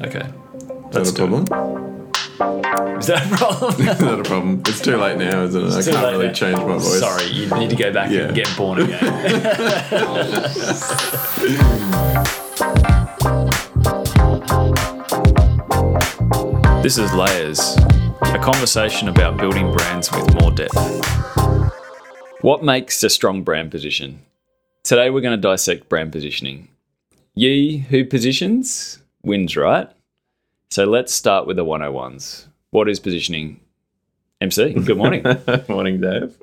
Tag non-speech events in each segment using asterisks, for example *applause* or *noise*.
Okay. Is that a problem? Is that a problem? *laughs* Is that a problem? It's too late now, isn't it? I can't really now. change my voice. Sorry, you need to go back Yeah. and get born again. *laughs* this is Layers, a conversation about building brands with more depth. What makes a strong brand position? Today we're going to dissect brand positioning. Ye who positions wins, right? So let's start with the 101s. What is positioning? MC, good morning. *laughs* Morning, Dave.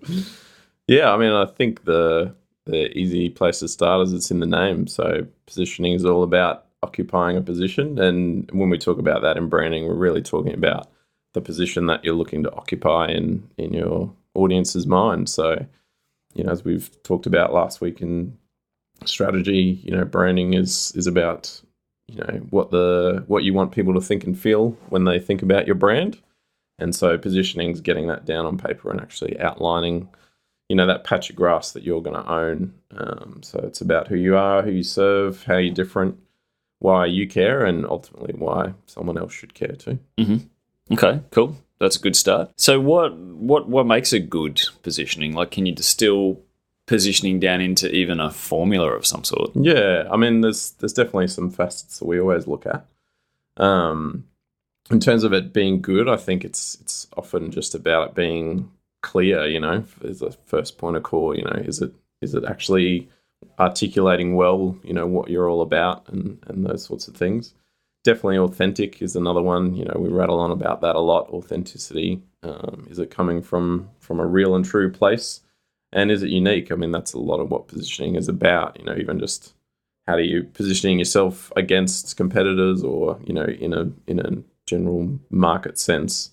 Yeah, I mean, I think the the easy place to start is it's in the name. So positioning is all about occupying a position, and when we talk about that in branding, we're really talking about the position that you're looking to occupy in in your audience's mind. So, you know, as we've talked about last week in strategy, you know, branding is is about you know what the what you want people to think and feel when they think about your brand. And so positioning is getting that down on paper and actually outlining, you know, that patch of grass that you're going to own. Um, so it's about who you are, who you serve, how you're different, why you care, and ultimately why someone else should care too. Okay, cool. That's a good start. So what what what makes a good positioning? Like can you distill positioning down into even a formula of some sort? Yeah, I mean, there's there's definitely some facets that we always look at. Um, in terms of it being good, I think it's it's often just about it being clear. You know, is the first point of call. You know, is it is it actually articulating well? You know what you're all about and and those sorts of things. Definitely authentic is another one. You know, we rattle on about that a lot. Authenticity. Um, is it coming from from a real and true place? And is it unique? I mean, that's a lot of what positioning is about. You know, even just how do you positioning yourself against competitors, or you know, in a in a general market sense,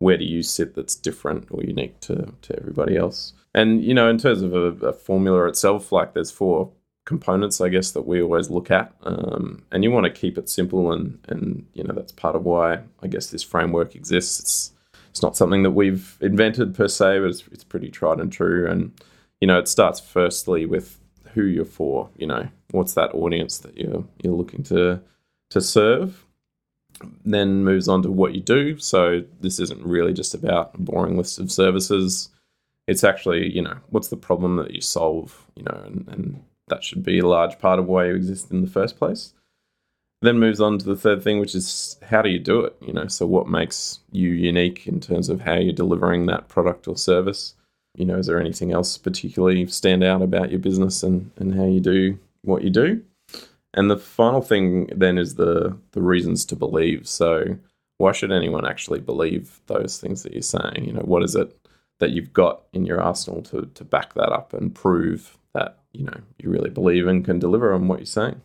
where do you sit that's different or unique to to everybody else? And you know, in terms of a, a formula itself, like there's four components, I guess, that we always look at, um, and you want to keep it simple, and and you know, that's part of why I guess this framework exists. It's it's not something that we've invented per se, but it's, it's pretty tried and true. And you know, it starts firstly with who you're for. You know, what's that audience that you're you're looking to to serve. Then moves on to what you do. So this isn't really just about a boring list of services. It's actually, you know, what's the problem that you solve, you know, and, and that should be a large part of why you exist in the first place then moves on to the third thing, which is how do you do it? You know, so what makes you unique in terms of how you're delivering that product or service? You know, is there anything else particularly stand out about your business and, and how you do what you do? And the final thing then is the the reasons to believe. So why should anyone actually believe those things that you're saying? You know, what is it that you've got in your arsenal to to back that up and prove that, you know, you really believe and can deliver on what you're saying?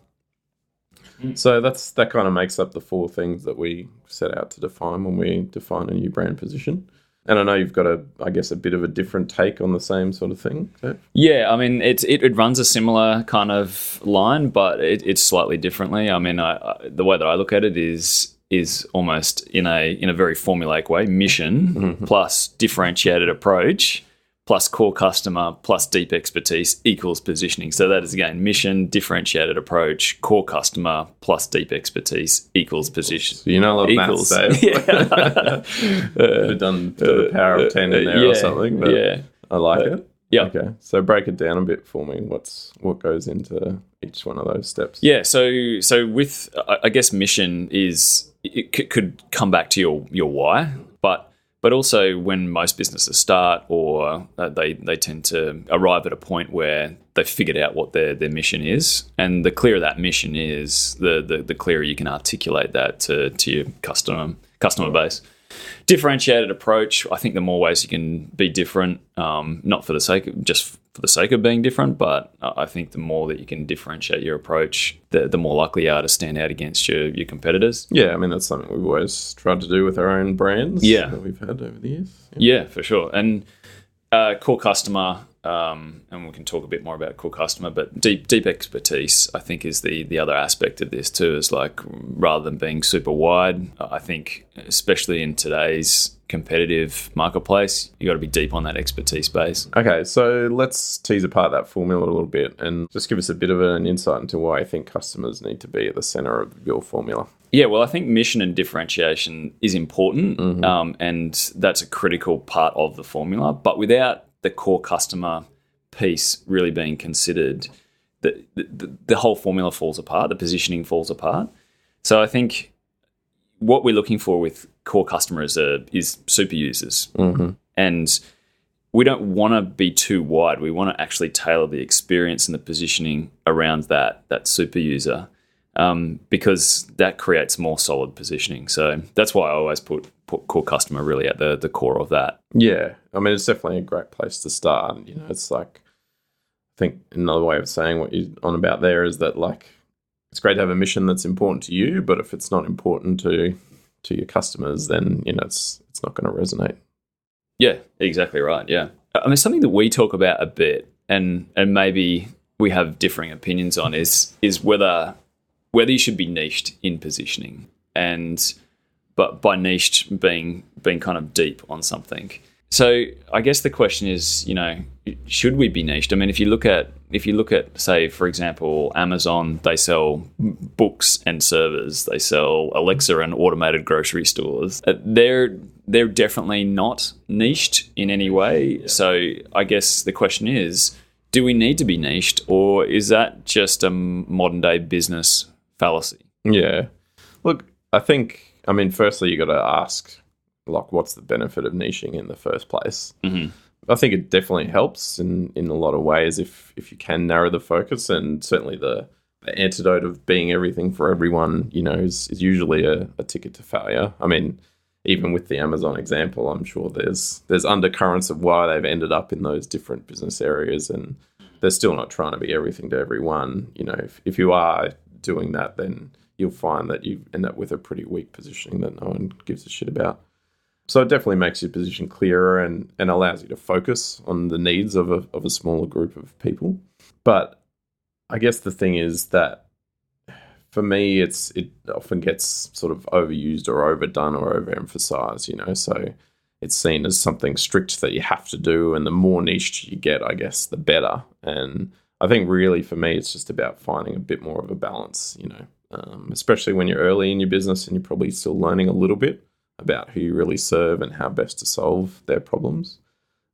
Mm. So that's that kind of makes up the four things that we set out to define when we define a new brand position. And I know you've got a, I guess, a bit of a different take on the same sort of thing. Yeah, I mean, it, it, it runs a similar kind of line, but it, it's slightly differently. I mean, I, I, the way that I look at it is is almost in a in a very formulaic way: mission mm-hmm. plus differentiated approach plus core customer plus deep expertise equals positioning. So that is again mission, differentiated approach, core customer plus deep expertise equals position. So you know a lot of Equals. maths, Dave. *laughs* *laughs* Could have done the uh, power of uh, ten in uh, there yeah, or something. But yeah. I like it. yeah. Okay. So break it down a bit for me. What's what goes into each one of those steps? Yeah, so so with I I guess mission is it c- could come back to your your why, but also when most businesses start or uh, they they tend to arrive at a point where they've figured out what their their mission is, and the clearer that mission is, the the, the clearer you can articulate that to to your customer customer base. Differentiated approach. I think the more ways you can be different, um, not for the sake of just for the sake of being different, but I think the more that you can differentiate your approach, the, the more likely you are to stand out against your, your competitors. Yeah, I mean that's something we've always tried to do with our own brands. Yeah. that we've had over the years. Yeah, for sure. And uh, core customer, um, and we can talk a bit more about core customer, but deep deep expertise, I think, is the the other aspect of this too. Is like rather than being super wide, I think, especially in today's competitive marketplace, you got to be deep on that expertise base. Okay, so let's tease apart that formula a little bit and just give us a bit of an insight into why I think customers need to be at the center of your formula. Yeah, well, I think mission and differentiation is important, Mm-hmm. um, and that's a critical part of the formula. But without the core customer piece really being considered, the, the, the whole formula falls apart, the positioning falls apart. So I think what we're looking for with core customers are, is super users. Mm-hmm. And we don't want to be too wide. We want to actually tailor the experience and the positioning around that, that super user um, because that creates more solid positioning. So that's why I always put, put core customer really at the, the core of that. Yeah, I mean, it's definitely a great place to start. You know, it's like, I think another way of saying what you're on about there is that, like, it's great to have a mission that's important to you, but if it's not important to to your customers, then you know it's it's not going to resonate. Yeah, exactly right. Yeah, I mean something that we talk about a bit, and and maybe we have differing opinions on is is whether whether you should be niched in positioning, and but by niched being being kind of deep on something. So I guess the question is, you know, should we be niched? I mean, if you look at if you look at say, for example, Amazon, they sell books and servers, they sell Alexa and automated grocery stores. Uh, They're they're definitely not niched in any way. So I guess the question is, do we need to be niched, or is that just a modern day business fallacy? Yeah, look, I think I mean, firstly, you got to ask like, what's the benefit of niching in the first place? Mhm. I think it definitely helps in in a lot of ways if if you can narrow the focus, and certainly the the antidote of being everything for everyone, you know, is, is usually a, a ticket to failure. I mean, even with the Amazon example, I'm sure there's there's undercurrents of why they've ended up in those different business areas, and they're still not trying to be everything to everyone. You know, if if you are doing that, then you'll find that you end up with a pretty weak positioning that no one gives a shit about. So it definitely makes your position clearer and, and allows you to focus on the needs of a, of a smaller group of people. But I guess the thing is that for me, it's it often gets sort of overused or overdone or overemphasized, you know. So it's seen as something strict that you have to do, and the more niche you get, I guess, the better. And I think really for me, it's just about finding a bit more of a balance, you know, um, especially when you're early in your business and you're probably still learning a little bit about who you really serve and how best to solve their problems.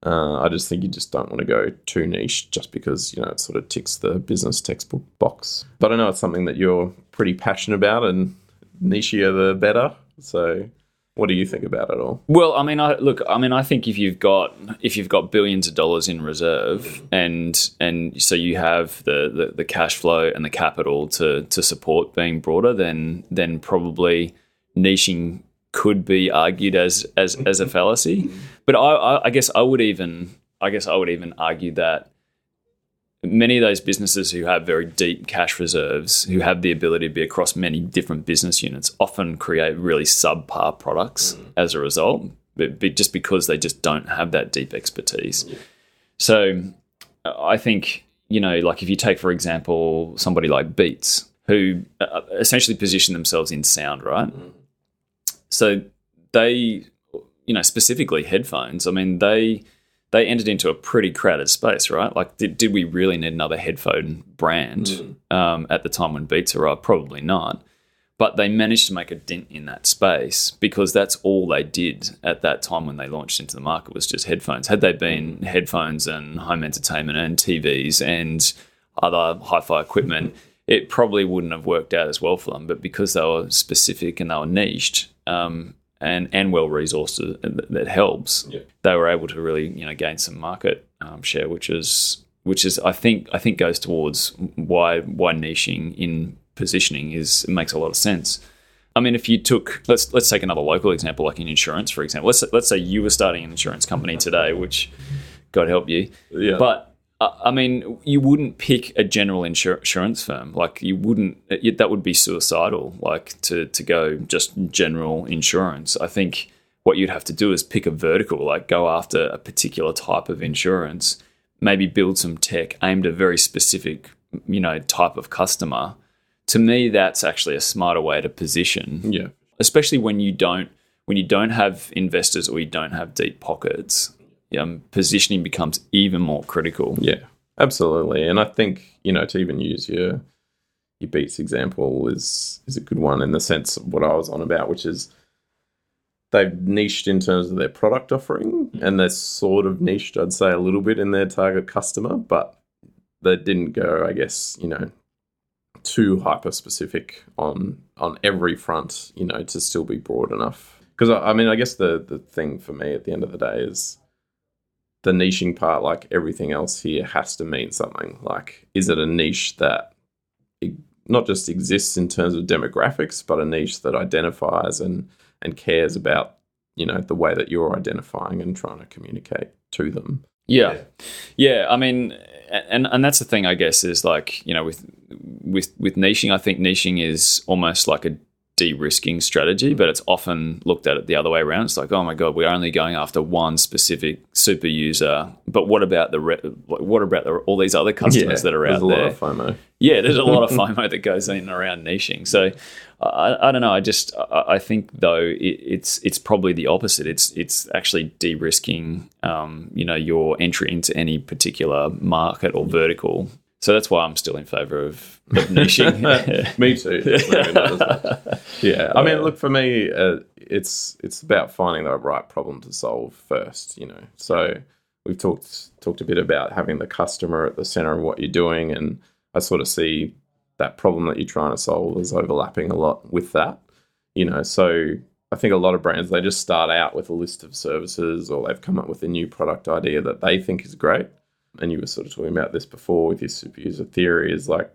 Uh, I just think you just don't want to go too niche just because you know it sort of ticks the business textbook box. But I know it's something that you're pretty passionate about, and nichier the better. So, what do you think about it all? Well, I mean, I look. I mean, I think if you've got if you've got billions of dollars in reserve, and and so you have the, the, the cash flow and the capital to to support being broader, then then probably niching could be argued as as as a fallacy. But I, I, I guess I would even I guess I would even argue that many of those businesses who have very deep cash reserves, who have the ability to be across many different business units, often create really subpar products mm. as a result, but, just because they just don't have that deep expertise. So uh, I think, you know, like if you take, for example, somebody like Beats, who uh, uh essentially position themselves in sound, right? Mm. So they, you know, specifically headphones, I mean, they they entered into a pretty crowded space, right? Like, did, did we really need another headphone brand um, at the time when Beats arrived? Probably not. But they managed to make a dent in that space because that's all they did at that time when they launched into the market was just headphones. Had they been headphones and home entertainment and TVs and other hi-fi equipment, it probably wouldn't have worked out as well for them. But because they were specific and they were niched, um, and and well resourced uh, that, that helps. Yeah. They were able to really you know gain some market um, share, which is which is I think I think goes towards why why niching in positioning is it makes a lot of sense. I mean, if you took let's let's take another local example, like in insurance, for example. Let's let's say you were starting an insurance company today, which God help you, Yeah, but I mean, you wouldn't pick a general insur- insurance firm. Like you wouldn't. It, that would be suicidal. Like to to go just general insurance. I think what you'd have to do is pick a vertical. Like go after a particular type of insurance. Maybe build some tech aimed at a very specific, you know, type of customer. To me, that's actually a smarter way to position yeah, especially when you don't when you don't have investors or you don't have deep pockets. Um, positioning becomes even more critical. yeah, absolutely. And I think you know to even use your your Beats example is is a good one in the sense of what I was on about, which is they've niched in terms of their product offering, and they're sort of niched, I'd say, a little bit in their target customer, but they didn't go, I guess, you know, too hyper specific on on every front, you know, to still be broad enough. Because I, I mean, I guess the the thing for me at the end of the day is the niching part, like everything else here, has to mean something. Like, is it a niche that it not just exists in terms of demographics, but a niche that identifies and and cares about you know the way that you're identifying and trying to communicate to them. Yeah, yeah. I mean, and and that's the thing, I guess, is like you know with with with niching. I think niching is almost like a de-risking strategy, but it's often looked at it the other way around. It's like, oh my god, we're only going after one specific super user, but what about the re- what about the, all these other customers yeah, that are out there? There's a lot of FOMO. Yeah, there's a lot of *laughs* FOMO that goes in around niching. So I, I don't know. I just I, I think though it, it's it's probably the opposite. It's it's actually de-risking, um, you know, your entry into any particular market or vertical so that's why I'm still in favour of, of niching. *laughs* me too. yeah, I mean, look for me, uh, it's it's about finding the right problem to solve first. You know, so we've talked talked a bit about having the customer at the centre of what you're doing, and I sort of see that problem that you're trying to solve is overlapping a lot with that. You know, so I think a lot of brands they just start out with a list of services, or they've come up with a new product idea that they think is great and you were sort of talking about this before with your super user theory, is like,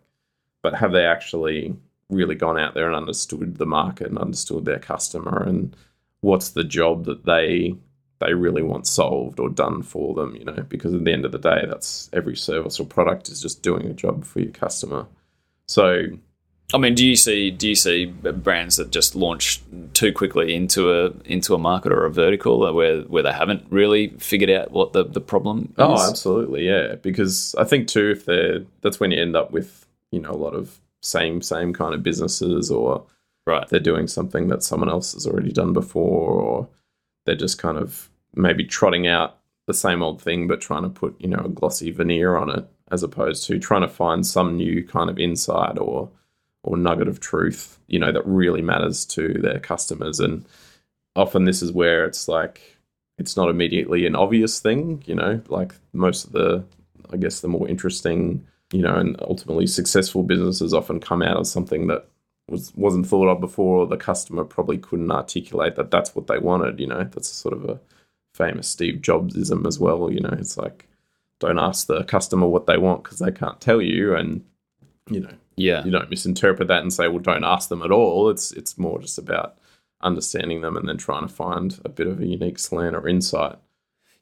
but have they actually really gone out there and understood the market and understood their customer and what's the job that they they really want solved or done for them, you know, because at the end of the day, that's every service or product is just doing a job for your customer. So I mean, do you see do you see brands that just launch too quickly into a into a market or a vertical where where they haven't really figured out what the, the problem oh, is? Oh, absolutely, yeah. Because I think too, if they're that's when you end up with you know a lot of same same kind of businesses, or right, they're doing something that someone else has already done before, or they're just kind of maybe trotting out the same old thing but trying to put you know a glossy veneer on it, as opposed to trying to find some new kind of insight or or nugget of truth, you know, that really matters to their customers. And often this is where it's like it's not immediately an obvious thing, you know, like most of the I guess the more interesting, you know, and ultimately successful businesses often come out of something that was wasn't thought of before or the customer probably couldn't articulate that that's what they wanted, you know. That's sort of a famous Steve Jobsism as well, you know. It's like don't ask the customer what they want because they can't tell you and you know yeah. you don't misinterpret that and say well don't ask them at all. It's it's more just about understanding them and then trying to find a bit of a unique slant or insight.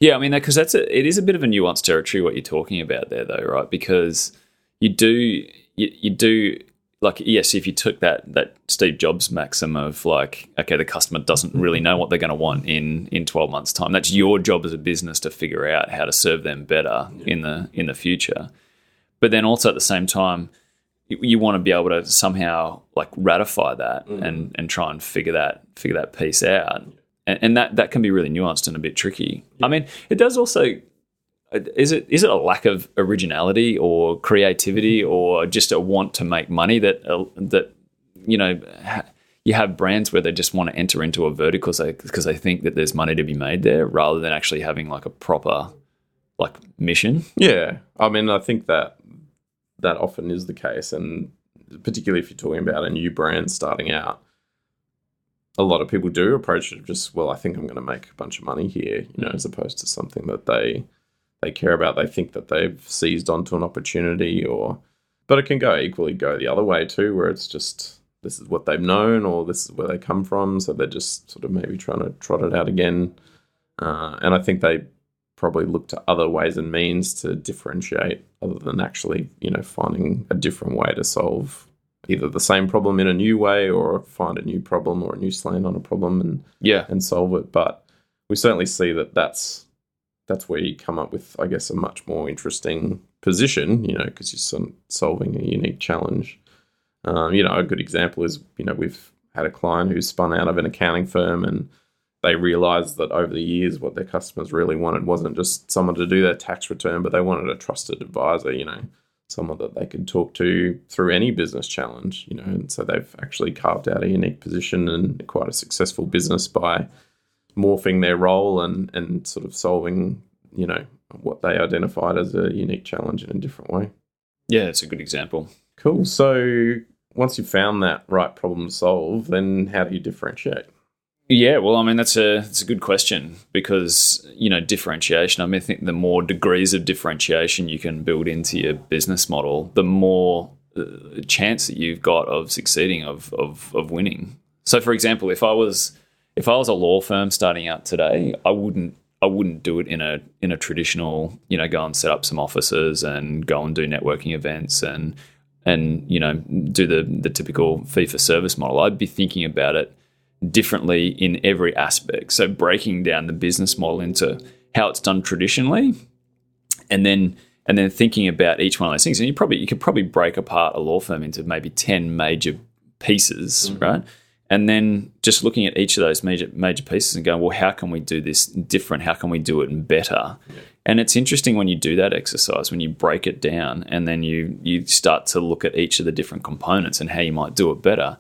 Yeah i mean because that's a, it is a bit of a nuanced territory what you're talking about there though right? Because you do you, you do like yes if you took that that steve jobs maxim of like okay the customer doesn't really know what they're going to want in in 12 months time that's your job as a business to figure out how to serve them better yeah. in the in the future. But then also at the same time you want to be able to somehow like ratify that mm. and and try and figure that figure that piece out and, and that that can be really nuanced and a bit tricky yeah. i mean it does also is it is it a lack of originality or creativity or just a want to make money that uh, that you know ha- you have brands where they just want to enter into a vertical because they think that there's money to be made there rather than actually having like a proper like mission yeah i mean i think that that often is the case, and particularly if you're talking about a new brand starting out, a lot of people do approach it just well. I think I'm going to make a bunch of money here, you know, as opposed to something that they they care about. They think that they've seized onto an opportunity, or but it can go equally go the other way too, where it's just this is what they've known, or this is where they come from, so they're just sort of maybe trying to trot it out again. Uh, and I think they probably look to other ways and means to differentiate other than actually, you know, finding a different way to solve either the same problem in a new way or find a new problem or a new slant on a problem and yeah and solve it. But we certainly see that that's that's where you come up with, I guess, a much more interesting position, you know, because you're solving a unique challenge. Um, you know, a good example is, you know, we've had a client who's spun out of an accounting firm and they realized that over the years what their customers really wanted wasn't just someone to do their tax return but they wanted a trusted advisor you know someone that they could talk to through any business challenge, you know. And so they've actually carved out a unique position and quite a successful business by morphing their role and and sort of solving, you know, what they identified as a unique challenge in a different way. Yeah, it's a good example. Cool. So once you've found that right problem to solve, then how do you differentiate? Yeah, well, I mean that's a that's a good question because you know differentiation. I mean, I think the more degrees of differentiation you can build into your business model, the more uh, chance that you've got of succeeding, of, of of winning. So, for example, if I was if I was a law firm starting out today, I wouldn't I wouldn't do it in a in a traditional you know go and set up some offices and go and do networking events and and you know do the the typical fee for service model. I'd be thinking about it differently in every aspect. So breaking down the business model into how it's done traditionally, and then and then thinking about each one of those things. And you probably you could probably break apart a law firm into maybe ten major pieces, mm-hmm. right? And then just looking at each of those major major pieces and going, well, how can we do this different? How can we do it better? Yeah. And it's interesting when you do that exercise, when you break it down and then you you start to look at each of the different components and how you might do it better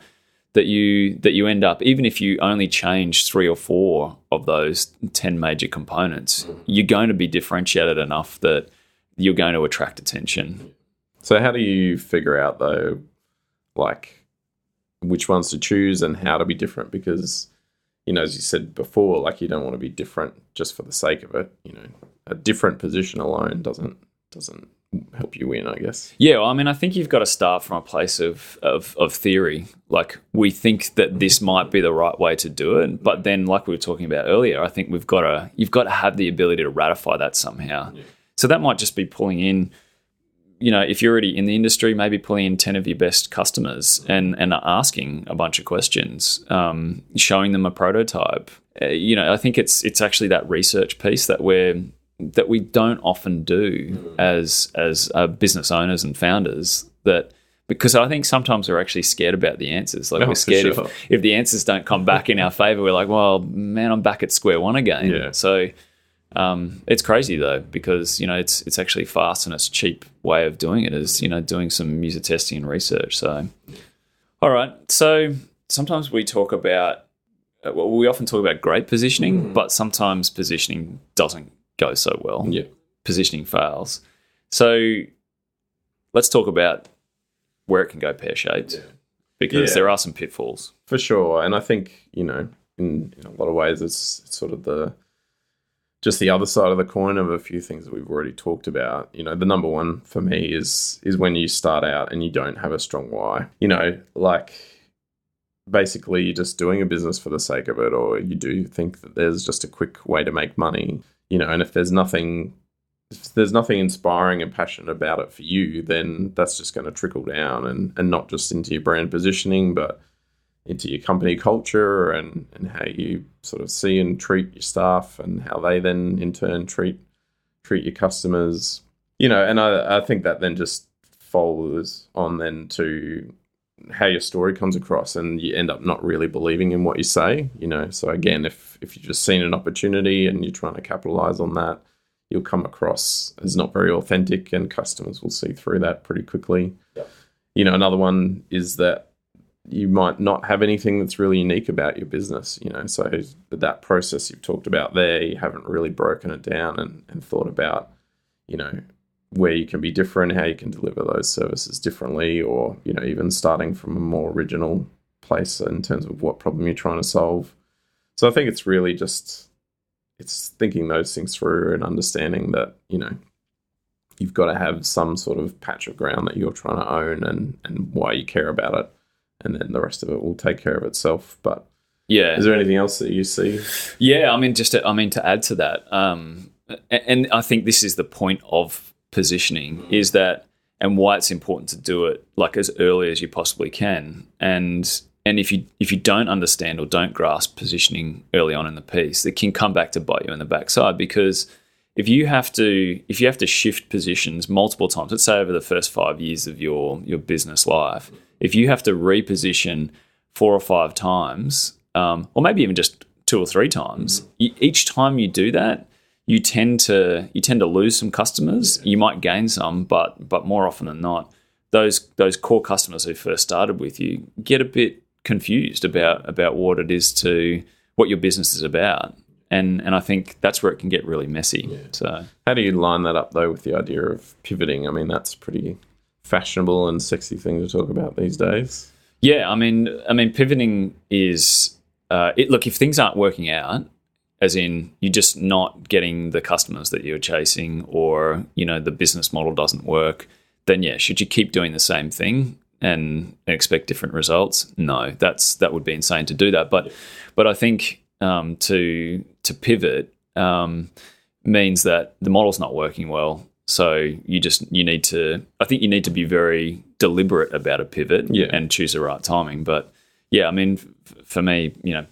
that you that you end up even if you only change three or four of those 10 major components mm-hmm. you're going to be differentiated enough that you're going to attract attention. So how do you figure out though like which ones to choose and how to be different? Because you know as you said before like you don't want to be different just for the sake of it you know. A different position alone doesn't doesn't help you win, I guess. Yeah, well, I mean, I think you've got to start from a place of, of, of theory. Like we think that this might be the right way to do it, but then, like we were talking about earlier, I think we've got to you've got to have the ability to ratify that somehow. Yeah. So that might just be pulling in. You know, if you're already in the industry, maybe pulling in ten of your best customers and and asking a bunch of questions, um, showing them a prototype. Uh, you know, I think it's it's actually that research piece that we're that we don't often do mm. as as uh, business owners and founders that because I think sometimes we're actually scared about the answers. Like oh, we're scared sure. if, if the answers don't come back in our favor, we're like, well, man, I'm back at square one again. Yeah. So um, it's crazy though because you know it's it's actually fast and it's cheap way of doing it is you know doing some user testing and research. So all right, so sometimes we talk about uh, well, we often talk about great positioning, mm. but sometimes positioning doesn't go so well. Yeah. Positioning fails. So let's talk about where it can go pear shaped yeah. because yeah. there are some pitfalls. For sure. And I think, you know, in, in a lot of ways, it's, it's sort of the just the other side of the coin of a few things that we've already talked about. You know, the number one for me is is when you start out and you don't have a strong why. You know, like basically you're just doing a business for the sake of it, or you do think that there's just a quick way to make money you know, and if there's nothing if there's nothing inspiring and passionate about it for you, then that's just going to trickle down and, and not just into your brand positioning, but into your company culture and, and how you sort of see and treat your staff and how they then in turn treat treat your customers. You know, and I, I think that then just follows on then to how your story comes across and you end up not really believing in what you say you know? So again if if you've just seen an opportunity and you're trying to capitalize on that you'll come across as not very authentic and customers will see through that pretty quickly. Yeah. you know another one is that you might not have anything that's really unique about your business you know? So that process you've talked about there you haven't really broken it down and, and thought about you know where you can be different, how you can deliver those services differently, or you know even starting from a more original place in terms of what problem you're trying to solve. So I think it's really just it's thinking those things through and understanding that you know you've got to have some sort of patch of ground that you're trying to own and and why you care about it, and then the rest of it will take care of itself. But yeah, is there anything else that you see? Yeah, I mean, just to, I mean to add to that, um, and I think this is the point of positioning is that and why it's important to do it like as early as you possibly can. And and if you if you don't understand or don't grasp positioning early on in the piece it can come back to bite you in the backside because if you have to if you have to shift positions multiple times let's say over the first five years of your your business life if you have to reposition four or five times um, or maybe even just two or three times each time you do that you tend to you tend to lose some customers. You might gain some, but but more often than not, those those core customers who first started with you get a bit confused about about what it is to what your business is about. And and I think that's where it can get really messy. So How do you line that up though with the idea of pivoting? I mean, that's pretty fashionable and sexy thing to talk about these days. Yeah, I mean, I mean, pivoting is uh, it. Look, if things aren't working out, as in you're just not getting the customers that you're chasing, or you know the business model doesn't work, then yeah, should you keep doing the same thing and expect different results? No, that's that would be insane to do that. But but I think um, to to pivot um, means that the model's not working well. So you just you need to. I think you need to be very deliberate about a pivot Yeah. and choose the right timing. But yeah, I mean, f- for me, you know,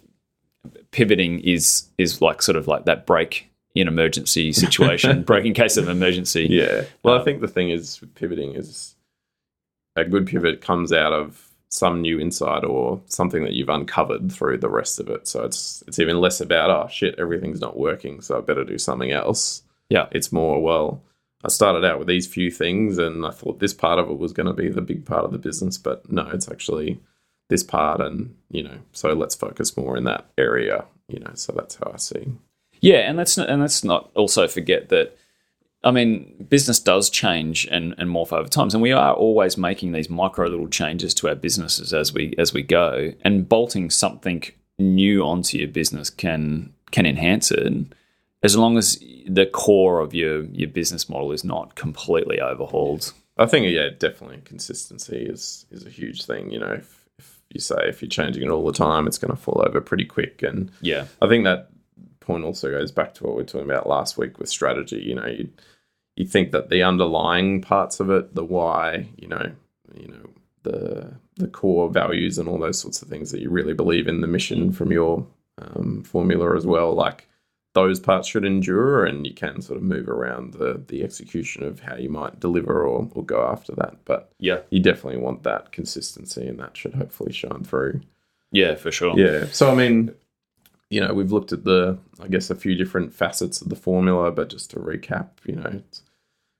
pivoting is is like sort of like that break in emergency situation, *laughs* break in case of emergency. Yeah. Well, I Um, think the thing is pivoting is a good pivot comes out of some new insight or something that you've uncovered through the rest of it. So it's it's even less about oh shit, everything's not working, so I better do something else. Yeah. It's more well, I started out with these few things and I thought this part of it was going to be the big part of the business, but no, it's actually this part and, you know, so let's focus more in that area, you know. So that's how I see. Yeah, and let's not, and let's not also forget that. I mean, business does change and, and morph over times, and we are always making these micro little changes to our businesses as we as we go. And bolting something new onto your business can can enhance it, as long as the core of your your business model is not completely overhauled. I think yeah, definitely consistency is is a huge thing. You know, if, you say if you're changing it all the time, it's going to fall over pretty quick. And Yeah, I think that point also goes back to what we were talking about last week with strategy. You know, you you think that the underlying parts of it, the why, you know, you know the the core values and all those sorts of things that you really believe in the mission from your um, formula as well, like those parts should endure and you can sort of move around the the execution of how you might deliver or, or go after that. But yeah, you definitely want that consistency and that should hopefully shine through. Yeah, for sure. yeah. So i mean you know we've looked at the i guess a few different facets of the formula but just to recap you know it's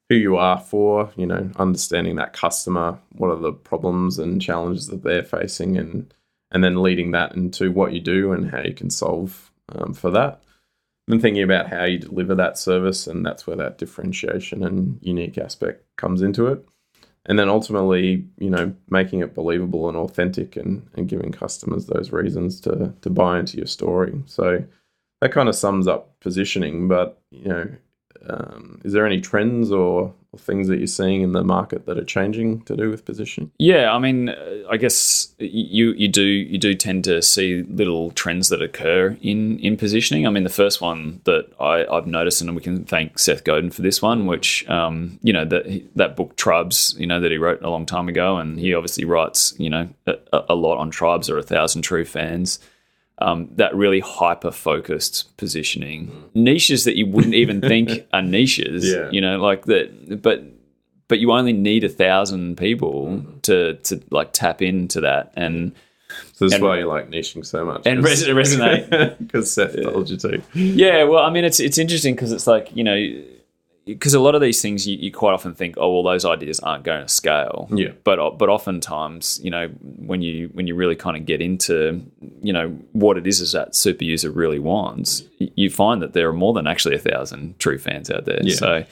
who you are for you know understanding that customer what are the problems and challenges that they're facing and and then leading that into what you do and how you can solve um, for that then thinking about how you deliver that service and that's where that differentiation and unique aspect comes into it. And then ultimately you know making it believable and authentic and, and giving customers those reasons to to buy into your story. So that kind of sums up positioning but you know um, is there any trends or, or things that you're seeing in the market that are changing to do with positioning Yeah, I mean, uh, I guess you you do you do tend to see little trends that occur in in positioning. I mean, the first one that I, I've noticed, and we can thank Seth Godin for this one, which um, you know that that book Tribes, you know that he wrote a long time ago, and he obviously writes you know a, a lot on tribes or a thousand true fans. Um, that really hyper focused positioning niches that you wouldn't even think *laughs* are niches. Yeah. You know, like that, but but you only need a thousand people to to like tap into that and so this is And- why you like niching so much and res- *laughs* resonate. because Seth told you to yeah well i mean it's it's interesting because it's like you know because a lot of these things you, you quite often think oh well those ideas aren't going to scale Yeah. but uh, but oftentimes you know when you when you really kind of get into you know what it is is that super user really wants you find that there are more than actually a thousand true fans out there Yeah. so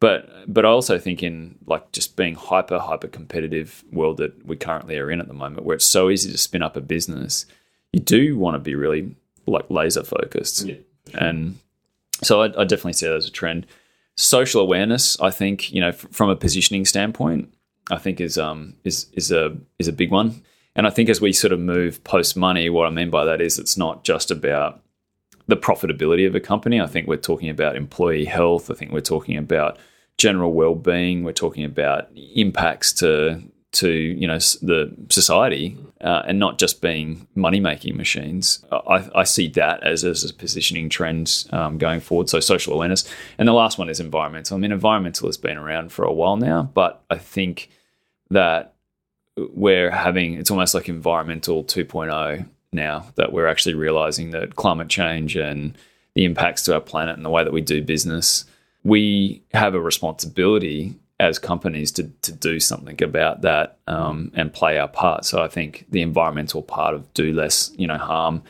but but I also think in like just being hyper hyper competitive world that we currently are in at the moment, where it's so easy to spin up a business, you do want to be really like laser focused, Yeah, and so I, I definitely see that as a trend. Social awareness, I think, you know, f- from a positioning standpoint, I think is um is is a is a big one. And I think as we sort of move post money, what I mean by that is it's not just about the profitability of a company. I think we're talking about employee health. I think we're talking about general well-being. We're talking about impacts to to you know the society, uh, and not just being money-making machines. I, I see that as, as a positioning trend um, going forward. So social awareness, and the last one is environmental. I mean, environmental has been around for a while now, but I think that we're having it's almost like environmental 2.0 now that we're actually realizing that climate change and the impacts to our planet and the way that we do business, we have a responsibility as companies to, to do something about that um, and play our part. So I think the environmental part of do less, you know, harm,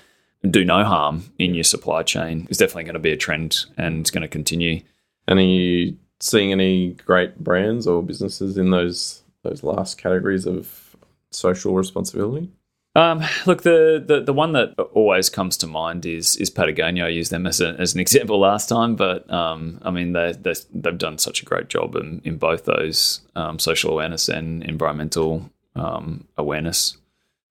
do no harm in your supply chain is definitely going to be a trend and it's going to continue. And are you seeing any great brands or businesses in those those last categories of social responsibility? Um, look, the, the the one that always comes to mind is is Patagonia. I used them as, a, as an *laughs* example last time, but um, I mean they, they they've done such a great job in, in both those um, social awareness and environmental um, awareness.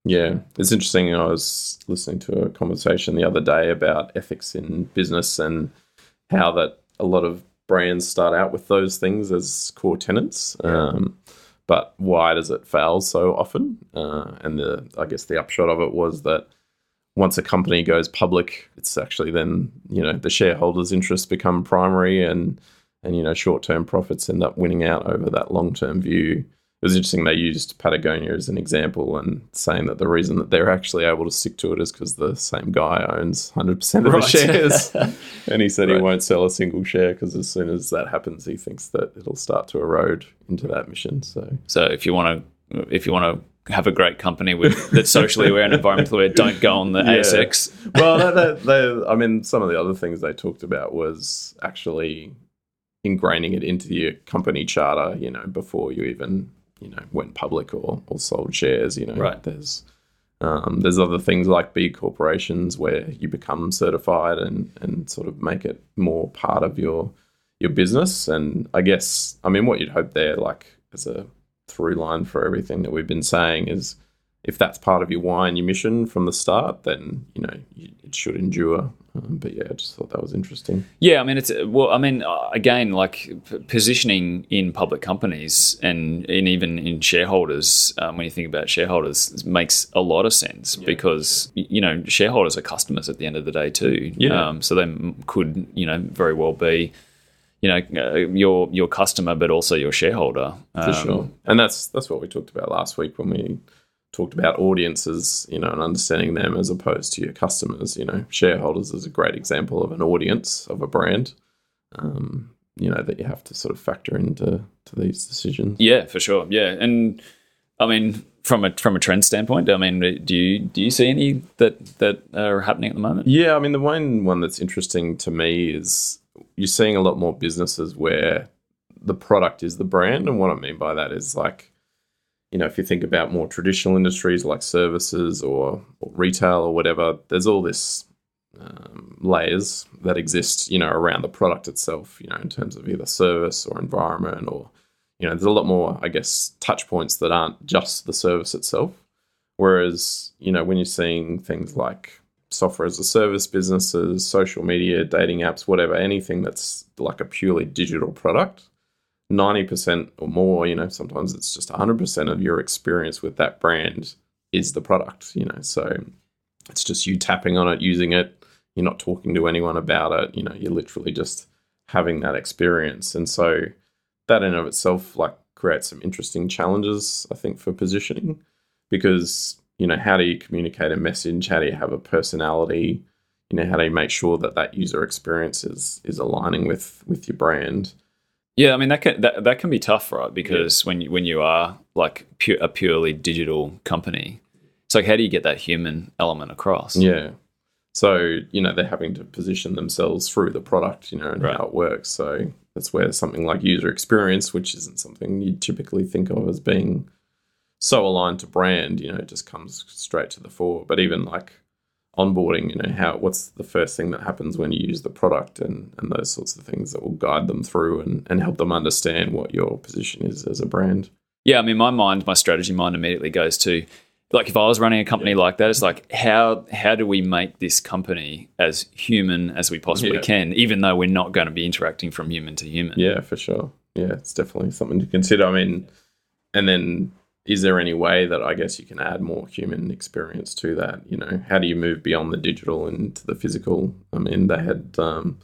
Yeah, it's interesting. I was listening to a conversation the other day about ethics in business and how that a lot of brands start out with those things as core tenants. Um, but why does it fail so often? Uh, and the I guess the upshot of it was that once a company goes public, it's actually then you know the shareholders' interests become primary, and and you know short term profits end up winning out over that long term view it was interesting they used Patagonia as an example and saying that the reason that they're actually able to stick to it is because the same guy owns 100% of right. the shares. *laughs* and he said right. he won't sell a single share because as soon as that happens, he thinks that it'll start to erode into that mission. So, so if you want to, if you want to have a great company with that's socially aware and environmentally aware, don't go on the yeah. ASX. well, they, they, I mean, some of the other things they talked about was actually ingraining it into your company charter, you know, before you even you know went public or, or sold shares. You know, right. there's um, there's other things like big corporations where you become certified and and sort of make it more part of your your business. And I guess I mean what you'd hope there, like as a through line for everything that we've been saying, is if that's part of your why and your mission from the start, then you know it should endure. Um, but yeah, I just thought that was interesting. Yeah, I mean, it's well, I mean, uh, again, like p- positioning in public companies and, and even in shareholders, um, when you think about shareholders, makes a lot of sense yeah. because you know shareholders are customers at the end of the day too. Yeah. Um, so they could you know very well be you know uh, your your customer, but also your shareholder. For sure, um, and that's that's what we talked about last week when we talked about audiences, you know, and understanding them as opposed to your customers. You know, shareholders is a great example of an audience of a brand. Um, you know that you have to sort of factor into to these decisions. Yeah, for sure. Yeah, and I mean, from a from a trend standpoint, I mean, do you do you see any that that are happening at the moment? Yeah, I mean, the one one that's interesting to me is you're seeing a lot more businesses where the product is the brand, and what I mean by that is like you know, if you think about more traditional industries like services or, or retail or whatever, there's all this um, layers that exist, you know, around the product itself, you know, in terms of either service or environment or, you know, there's a lot more, I guess, touch points that aren't just the service itself. Whereas, you know, when you're seeing things like software as a service businesses, social media, dating apps, whatever, anything that's like a purely digital product, 90% or more, you know, sometimes it's just 100% of your experience with that brand is the product, you know. So it's just you tapping on it, using it. You're not talking to anyone about it, you know, you're literally just having that experience. And so that in of itself like creates some interesting challenges, I think, for positioning because, you know, how do you communicate a message? How do you have a personality? You know, how do you make sure that that user experience is, is aligning with with your brand? Yeah, I mean that can that, that can be tough, right? Because yeah. when you, when you are like pure, a purely digital company, it's like how do you get that human element across? Yeah. So you know they're having to position themselves through the product, you know, and right. how it works. So that's where something like user experience, which isn't something you typically think of as being so aligned to brand, you know, just comes straight to the fore. But even like onboarding, you know, how what's the first thing that happens when you use the product and, and those sorts of things that will guide them through and, and help them understand what your position is as a brand. Yeah, I mean my mind, my strategy mind immediately goes to like if I was running a company like that, it's like how how do we make this company as human as we possibly yeah. can, even though we're not going to be interacting from human to human. Yeah, for sure. Yeah, it's definitely something to consider. I mean, and then is there any way that I guess you can add more human experience to that? You know, how do you move beyond the digital into the physical? I mean, they had um,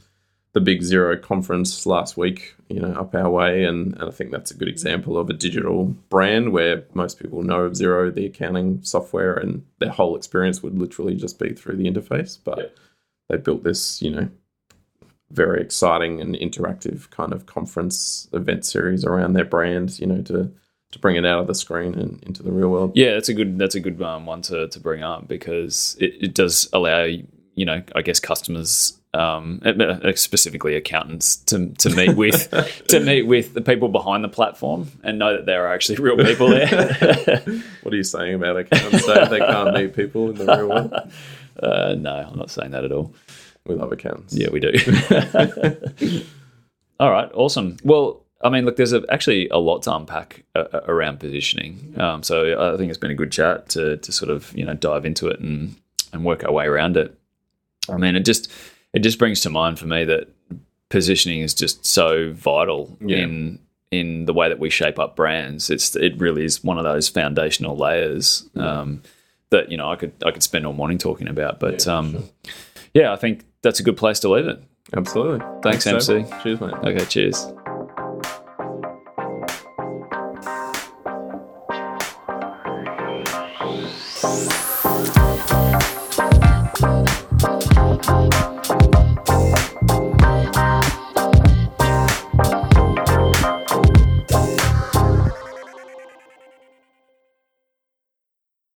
the big Xero conference last week, you know, up our way, and, and I think that's a good example of a digital brand where most people know of Xero, the accounting software, and their whole experience would literally just be through the interface. But yeah. they built this, you know, very exciting and interactive kind of conference event series around their brand. You know, to to bring it out of the screen and into the real world. Yeah, that's a good that's a good um, one to, to bring up because it, it does allow you know I guess customers um, uh, specifically accountants to, to meet *laughs* with to meet with the people behind the platform and know that there are actually real people there. *laughs* what are you saying about accountants? they can't meet people in the real world. *laughs* Uh, no, I'm not saying that at all. We love accountants. Yeah, we do. all right, awesome. Well, I mean, look, there's a, actually a lot to unpack uh, uh, around positioning. Um, so I think it's been a good chat to to sort of you know dive into it and and work our way around it. I mean, it just it just brings to mind for me that positioning is just so vital yeah. in in the way that we shape up brands. It's it really is one of those foundational layers um, that you know I could I could spend all morning talking about. But yeah, um, sure. yeah, I think that's a good place to leave it. Absolutely. Thanks, Thanks MC. Cheers, mate. Okay, cheers.